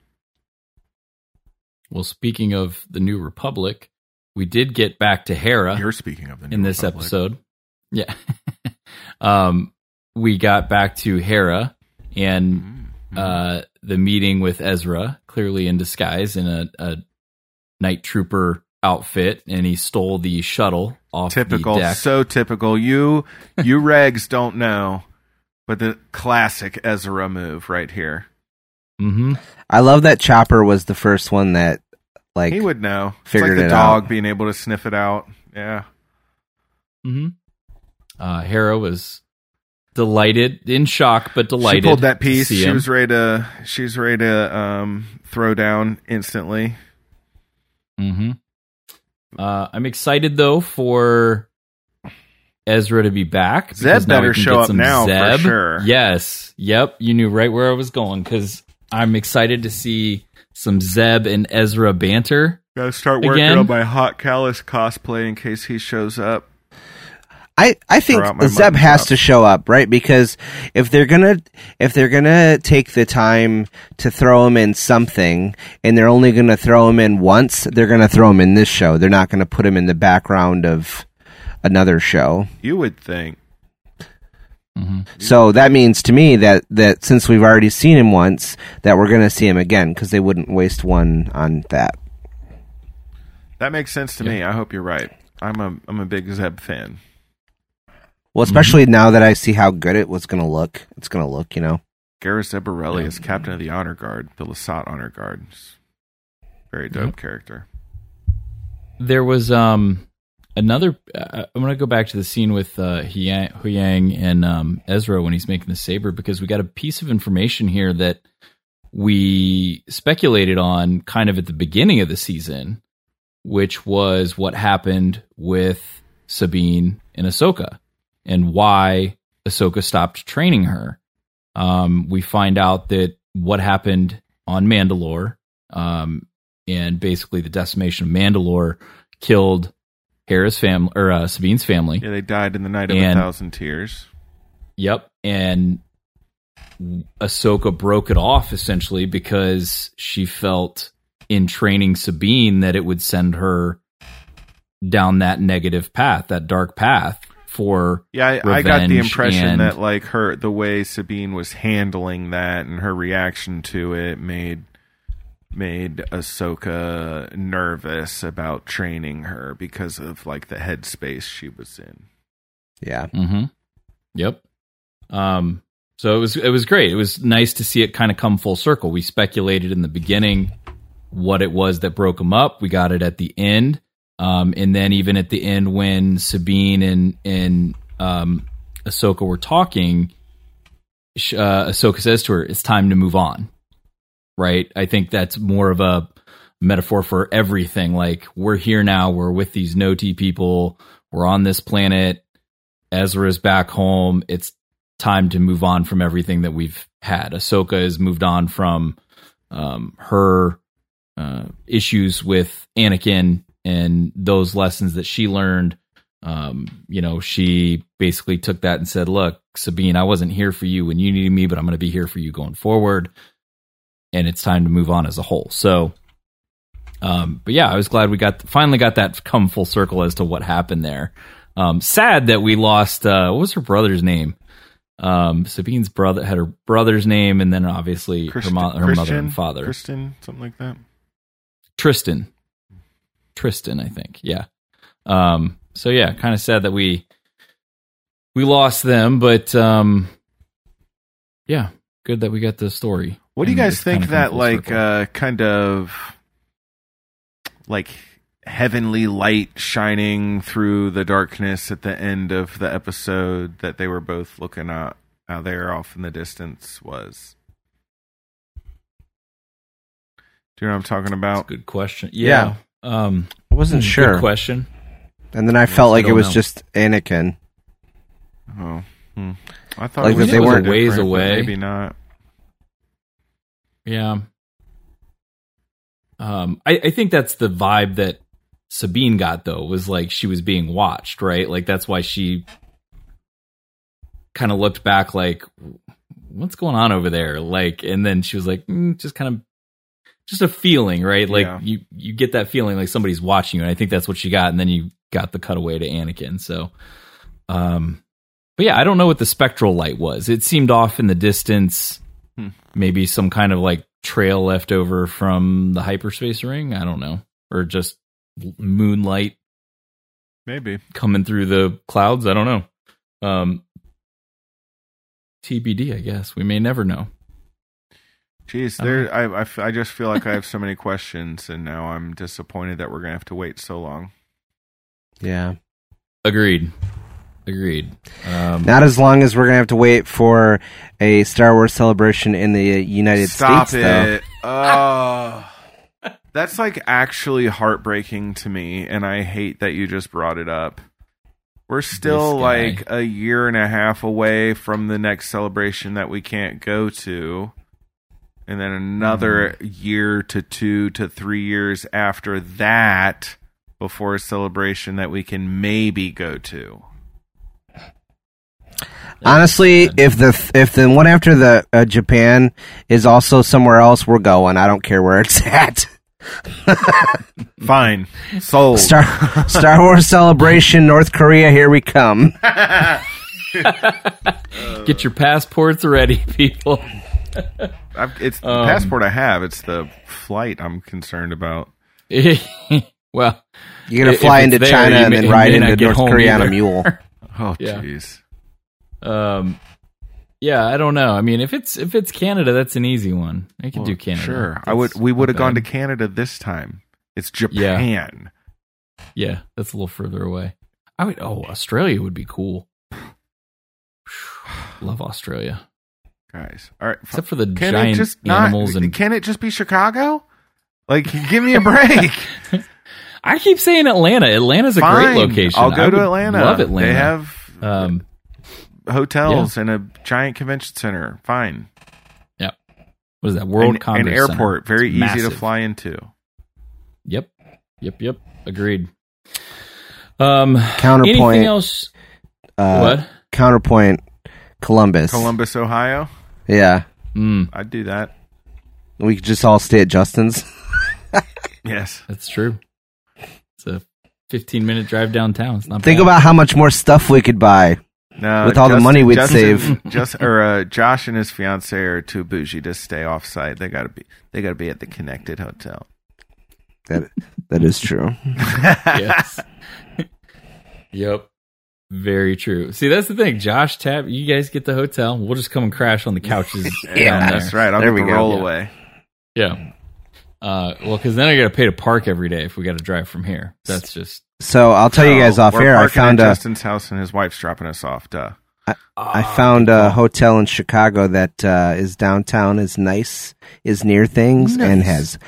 Well, speaking of the New Republic, we did get back to Hera You're speaking of the New in this Republic. episode. Yeah. [laughs] um, we got back to Hera and Mm-hmm. uh, the meeting with Ezra, clearly in disguise in a, a night trooper outfit, and he stole the shuttle off typical, the deck. so typical. You, you [laughs] regs don't know, but the classic Ezra move right here. hmm I love that Chopper was the first one that like he would know. figured it's like it the dog out. being able to sniff it out. Yeah. hmm Uh, Hera was delighted, in shock, but delighted. She pulled that piece. She was ready to. She was ready to um, throw down instantly. hmm Uh, I'm excited though for Ezra to be back. Zeb because now we better show up some now for Zeb. sure. Yes. Yep. You knew right where I was going because I'm excited to see some Zeb and Ezra banter. Gotta start working Again? on my hot callus cosplay in case he shows up. I, I think Throw out my Zeb has chop. to show up, right? Because if they're gonna if they're gonna take the time to throw him in something, and they're only gonna throw him in once, they're gonna throw him in this show. They're not gonna put him in the background of another show. You would think. Mm-hmm. So that means to me that that since we've already seen him once, that we're gonna see him again because they wouldn't waste one on that. That makes sense to me. I hope you're right. I'm a I'm a big Zeb fan. Well, mm-hmm. especially now that I see how good it was gonna look, it's gonna look, you know. Garazeb Orrelios is captain of the honor guard, the Lasat honor guard. Very dope mm-hmm. character. There was um another. Uh, I'm gonna go back to the scene with uh, Huyang and um, Ezra when he's making the saber because we got a piece of information here that we speculated on kind of at the beginning of the season, which was what happened with Sabine and Ahsoka and why Ahsoka stopped training her. Um, we find out that what happened on Mandalore, um, and basically the decimation of Mandalore killed Hera's family or uh, Sabine's family. Yeah, they died in the night of And- a thousand tears. Yep, and Ahsoka broke it off essentially because she felt in training Sabine that it would send her down that negative path, that dark path for Yeah, I, I got the impression and- that like her the way Sabine was handling that and her reaction to it made made Ahsoka nervous about training her because of like the headspace she was in. Yeah. Mm-hmm. Yep. Um. So it was it was great. It was nice to see it kind of come full circle. We speculated in the beginning what it was that broke them up. We got it at the end. Um, and then even at the end when Sabine and and um, Ahsoka were talking, sh- uh, Ahsoka says to her, "It's time to move on." Right? I think that's more of a metaphor for everything. Like we're here now. We're with these Noti people. We're on this planet. Ezra's back home. It's time to move on from everything that we've had. Ahsoka has moved on from um, her uh, issues with Anakin and those lessons that she learned. Um, you know, she basically took that and said, "Look, Sabine, I wasn't here for you when you needed me, but I'm going to be here for you going forward." And it's time to move on as a whole. So, um, but yeah, I was glad we got finally got that come full circle as to what happened there. Um, sad that we lost. Uh, what was her brother's name? Um, Sabine's brother had her brother's name, and then obviously her, mo- her mother and father. Kristen, something like that. Tristan. Tristan, I think. Yeah. Um, so yeah, kind of sad that we we lost them, but um, yeah, good that we got the story. What do you guys it's kinda think that like uh kind of like heavenly light shining through the darkness at the end of the episode that they were both looking at out there off in the distance was? Do you know what I'm talking That's a about? good question. Yeah. Um, I wasn't good sure. question. And then I felt like it was know. just Anakin. Oh, hmm. I thought Like it was that they weren't ways away. Maybe not. Yeah. Um, I, I think that's the vibe that Sabine got though, was like she was being watched, right? Like that's why she kind of looked back like, what's going on over there? Like, and then she was like, mm, just kind of, just a feeling, right? Like Yeah. you, you get that feeling like somebody's watching you. And I think that's what she got. And then you got the cutaway to Anakin. So, um, but yeah, I don't know what the spectral light was. It seemed off in the distance. Hmm. Maybe some kind of like trail left over from the hyperspace ring. I don't know, or just moonlight Maybe. coming through the clouds. I don't know. Um, TBD, I guess. We may never know. Jeez, there. I I, I, I f- I just feel like I have [laughs] so many questions, and now I'm disappointed that we're gonna have to wait so long. Yeah. Agreed. Agreed. Um, Not as long as we're gonna have to wait for a Star Wars celebration in the United Stop States, though. it! Oh, [laughs] that's like actually heartbreaking to me, and I hate that you just brought it up. We're still like a year and a half away from the next celebration that we can't go to. And then another Mm-hmm. year to two to three years after that before a celebration that we can maybe go to. Honestly, if the if the one after the uh, Japan is also somewhere else, we're going. I don't care where it's [laughs] at. [laughs] Fine. Sold. Star Star Wars celebration, North Korea, here we come. [laughs] get your passports ready, people. I've, it's the Um, passport I have. It's the flight I'm concerned about. well, You're gonna If fly it's into there, China you and may- then you ride may not into get North home Korea on a either. mule. Oh, Yeah. jeez. Um, yeah, I don't know. I mean, if it's if it's Canada, that's an easy one. I could Well, do Canada. Sure. I would. We would have gone to. Canada this time. It's Japan. Yeah, that's a little further away. I would. Oh, Australia would be cool. [sighs] Love Australia, Guys. All right. except for the Can giant just not? animals and. Can it just be Chicago? Like, give me a break. [laughs] [laughs] I keep saying Atlanta. Atlanta's a Fine. great location. I'll go I to Atlanta. Love Atlanta. They have um, hotels and a giant convention center. Fine. Yep. What is that? World An- Congress An Center. airport. Very It's easy massive. to fly into. Yep, yep, yep. Agreed. Um, Counterpoint. anything else? Uh, what? Counterpoint. Columbus. Columbus, Ohio. Yeah. Mm, I'd do that. We could just all stay at Justin's. [laughs] Yes. that's true. It's a 15 minute drive downtown. It's not Think bad. about how much more stuff we could buy. No, With all the money we'd Justin, save. just or uh, Josh and his fiance are too bougie to stay off site. They gotta be. They gotta be at the connected hotel. That that is true. [laughs] yes. [laughs] yep. Very true. See, that's the thing. Josh, Tab, you guys get the hotel. We'll just come and crash on the couches. [laughs] Yeah, down that's right. I'll There we the go. roll Yeah. away. Yeah. Uh, well, because then I got to pay to park every day if we got to drive from here. That's just So I'll tell you guys off we're air. I parking found at a Justin's house and his wife's dropping us off. Duh. I found a hotel in Chicago that uh, is downtown, is nice, is near things, and has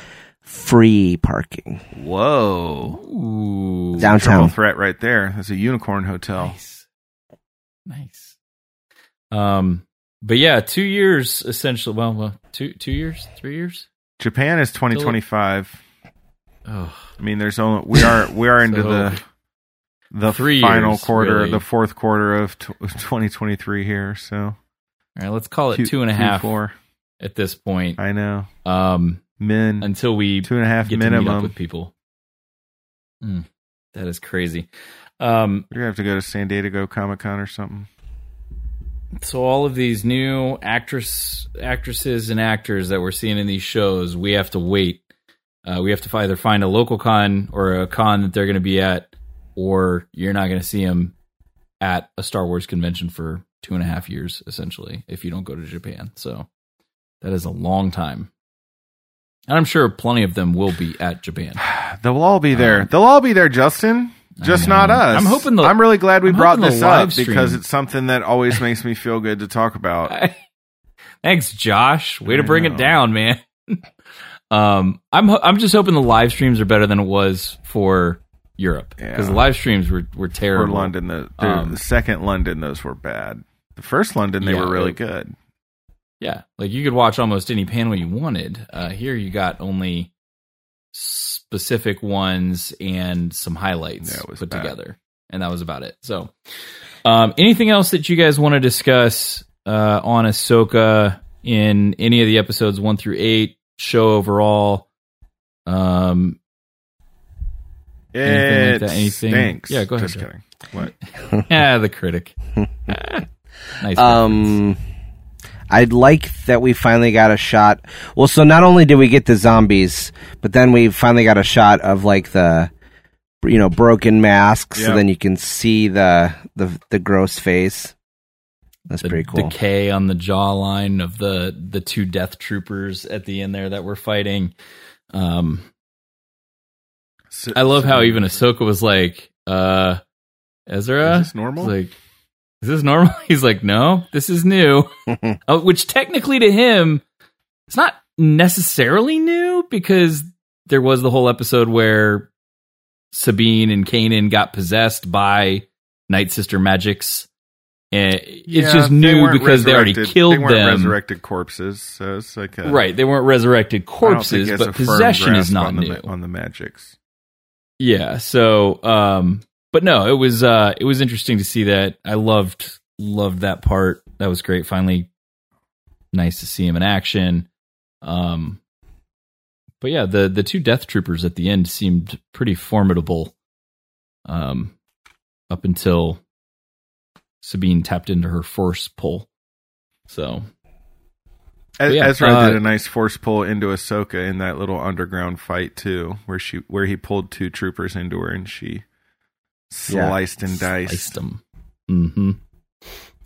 free parking Whoa. ooh, Triple downtown. threat right there. That's a unicorn hotel. nice, nice. Um, but yeah, two years essentially. Well, well, two two years, three years. Japan is 2025. Oh, I mean, there's only we are we are [laughs] into So, the the three final years, quarter, really. the fourth quarter of t- [laughs] 2023 here. So all right. Let's call it Q- two and a half Q4. at this point. I know. Um, Min until we two and a half get to meet up minimum. with people. Mm, that is crazy. Um, We're gonna have to go to San Diego Comic Con or something. so all of these new actress actresses and actors that we're seeing in these shows, we have to wait. Uh, we have to either find a local con or a con that they're going to be at, or you're not going to see them at a Star Wars convention for two and a half years, essentially, if you don't go to Japan. So that is a long time. And I'm sure plenty of them will be at Japan. [sighs] They'll all be there. Um, They'll all be there, Justin. Just not us. I'm hoping the- I'm really glad we I'm brought this up stream- because it's something that always makes me feel good to talk about. [laughs] Thanks, Josh. Way to bring know. it down, man. [laughs] um, I'm ho- I'm just hoping the live streams are better than it was for Europe because Yeah. the live streams were were For terrible. London, the, the, Um, the second London, those were bad. The first London, they Yeah, were really it- good. Yeah, like you could watch almost any panel you wanted. Uh, here you got only specific ones and some highlights Yeah, was put bad. together, and that was about it. So, um, anything else that you guys want to discuss uh, on Ahsoka in any of the episodes one through eight? Show overall. Um, Anything like that? Anything- stinks. Yeah, go ahead, Just kidding. What? [laughs] yeah, the critic. [laughs] nice. reference. Um, I'd like that we finally got a shot. Well, so not only did we get the zombies, but then we finally got a shot of like the, you know, broken mask, so then you can see the the the gross face. That's the pretty cool. decay on the jawline of the the two death troopers at the end there that were fighting. Um, So- I love how even Ahsoka was like, uh, Ezra, Is this normal? Like, is this normal? [laughs] He's like, no, this is new. [laughs] uh, which technically to him, it's not necessarily new because there was the whole episode where Sabine and Kanan got possessed by Night Sister magics. And it's Yeah, just new weren't because they already killed they weren't them. resurrected corpses. So it's like a, Right, they weren't resurrected I don't think corpses, but possession is not on the, new. ma- on the magics. Yeah. So, um, but no, it was uh, it was interesting to see that. I loved loved that part. That was great. Finally, nice to see him in action. Um, but yeah, the the two Death Troopers at the end seemed pretty formidable. Um, up until Sabine tapped into her force pull. So Ez- yeah, Ezra uh, did a nice force pull into Ahsoka in that little underground fight too, where she where he pulled two troopers into her and she Yeah. sliced and diced. Sliced them. Mm-hmm.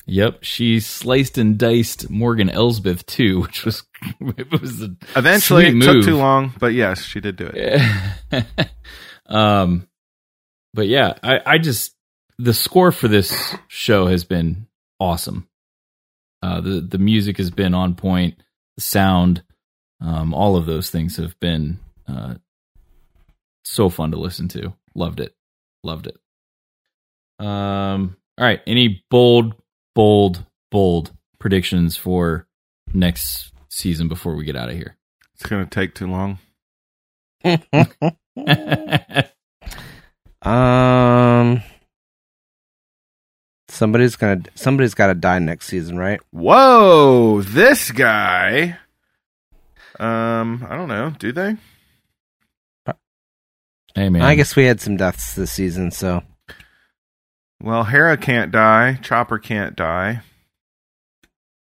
Yep, she sliced and diced Morgan Elsbeth too, [laughs] which was it was a Eventually, it took too long, but yes, she did do it. [laughs] um, but yeah, I, I just the score for this show has been awesome. Uh, the the music has been on point, the sound, um, all of those things have been uh, so fun to listen to. Loved it, loved it. Um, all right, any bold, bold, bold predictions for next season before we get out of here? It's gonna take too long. [laughs] um, somebody's gonna somebody's got to die next season, right? Whoa, this guy. Um, I don't know. Do they? hey man, I guess we had some deaths this season, so Well, Hera can't die. Chopper can't die.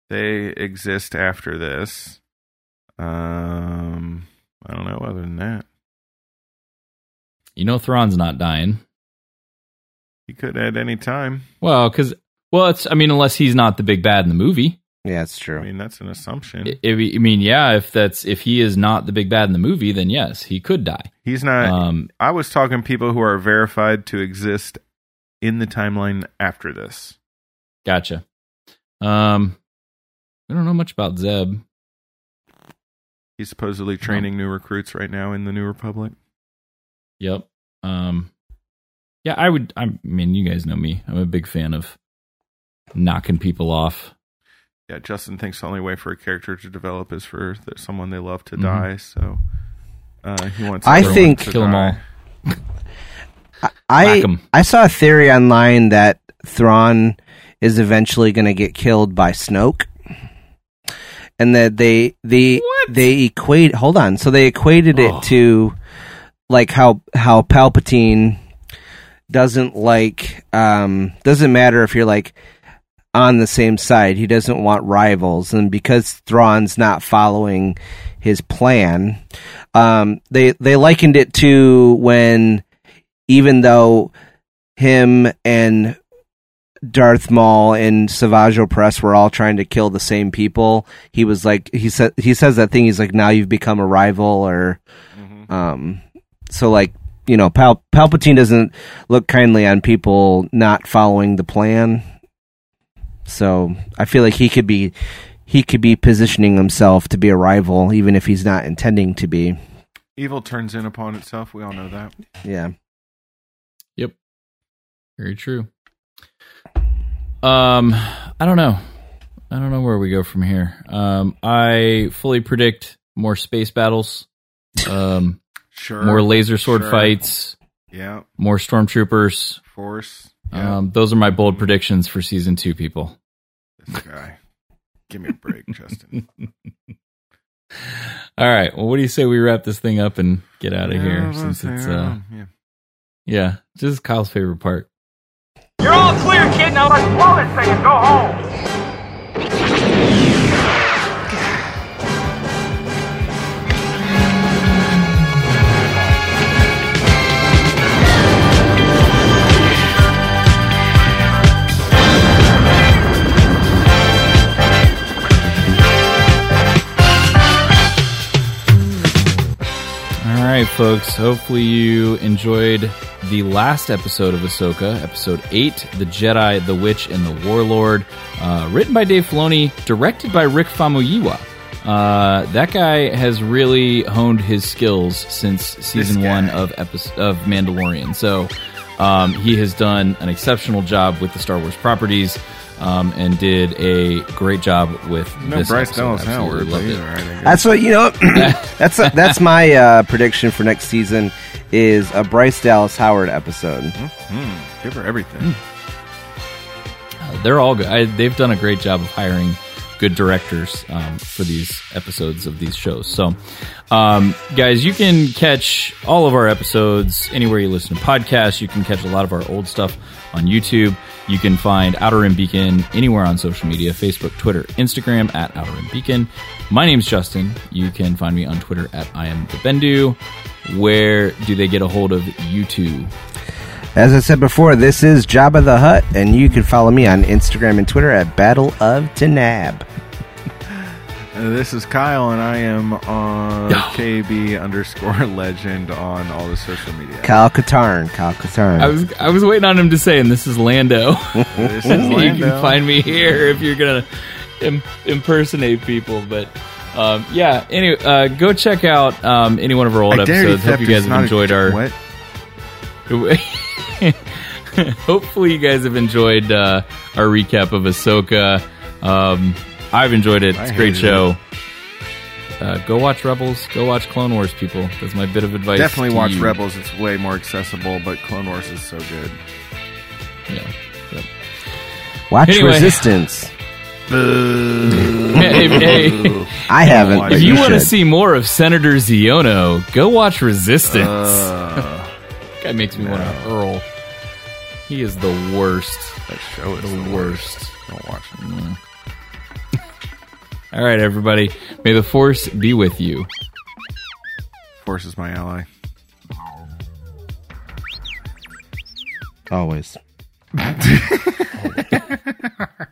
They exist after this. Um, I don't know. Other than that, you know Thrawn's not dying. He could at any time. Well, because well, it's I mean, unless he's not the big bad in the movie. Yeah, it's true. I mean, that's an assumption. I, I mean, yeah, if that's if he is not the big bad in the movie, then yes, he could die. He's not. Um, I was talking people who are verified to exist in the timeline after this. gotcha. Um, I don't know much about Zeb. He's supposedly training new recruits right now in the New Republic. Yep. Um, yeah, I would. I mean, you guys know me. I'm a big fan of knocking people off. Yeah, Justin thinks the only way for a character to develop is for th- someone they love to Mhm. die. So uh, he wants. I think- to Kill them all. die. I I saw a theory online that Thrawn is eventually going to get killed by Snoke, and that they they What? they equate. Hold on, so they equated Oh. it to like how how Palpatine doesn't like um doesn't matter if you're like on the same side. He doesn't want rivals, and because Thrawn's not following his plan, um, they they likened it to when even though him and Darth Maul and Savage Opress were all trying to kill the same people, he was like he said he says that thing. He's like now you've become a rival, or Mhm. um, so like you know Pal- Palpatine doesn't look kindly on people not following the plan. So I feel like he could be he could be positioning himself to be a rival, even if he's not intending to be. Evil turns in upon itself. We all know that. Yeah. Yep. Very true. Um, I don't know. I don't know where we go from here. Um, I fully predict more space battles, um, Sure. more laser sword Sure. fights, Yeah. more stormtroopers. Force. Yeah. Um, those are my bold predictions for season two, people. this guy. Give me a break, Justin. [laughs] All right. Well, what do you say we wrap this thing up and get out of here? Yeah, Since it's uh, yeah. yeah, this is Kyle's favorite part. You're all clear, kid. Now let's blow this thing and go home. Right, folks. Hopefully you enjoyed the last episode of Ahsoka, episode eight, "The Jedi, the Witch, and the Warlord," uh, written by Dave Filoni, directed by Rick Famuyiwa. Uh, that guy has really honed his skills since season one of episode of Mandalorian. So um, he has done an exceptional job with the Star Wars properties. Um, and did a great job with No this Bryce episode. Dallas Absolutely Howard, but loved it. all right, I. That's what you know. [laughs] [clears throat] that's that's my uh, prediction for next season is a Bryce Dallas Howard episode. Hmm. Give her everything. Uh, they're all good. I, they've done a great job of hiring good directors um, for these episodes of these shows. So, um, guys, you can catch all of our episodes anywhere you listen to podcasts. You can catch a lot of our old stuff on YouTube. You can find Outer Rim Beacon anywhere on social media Facebook, Twitter, Instagram at Outer Rim Beacon. My name's Justin. You can find me on Twitter at I am the Bendu. Where do they get a hold of you two? As I said before, this is Jabba the Hutt, and you can follow me on Instagram and Twitter at Battle of Tanab. Uh, this is Kyle, and I am on KB underscore [laughs] legend on all the social media. Kyle Katarn. Kyle Katarn. I was I was waiting on him to say, and this is Lando. This [laughs] is you can find me here if you're gonna Im- impersonate people. But um, yeah, anyway, uh, go check out um, any one of our old I episodes. Hope you guys have not a- enjoyed our. [laughs] What? [laughs] Hopefully, you guys have enjoyed uh, our recap of Ahsoka. Um, I've enjoyed it. It's I a great show. Uh, go watch Rebels. Go watch Clone Wars, people. That's my bit of advice. Definitely to watch you. Rebels. It's way more accessible, but Clone Wars is so good. Yeah. Yep. Watch Anyway. Resistance. [laughs] Hey, hey, I haven't. if you, you want to see more of Senator Ziono, go watch Resistance. Uh, guy makes me want to hurl. He is the worst. that show is The worst. Don't watch it. [laughs] All right, everybody. May the force be with you. Force is my ally. Always. [laughs] [laughs]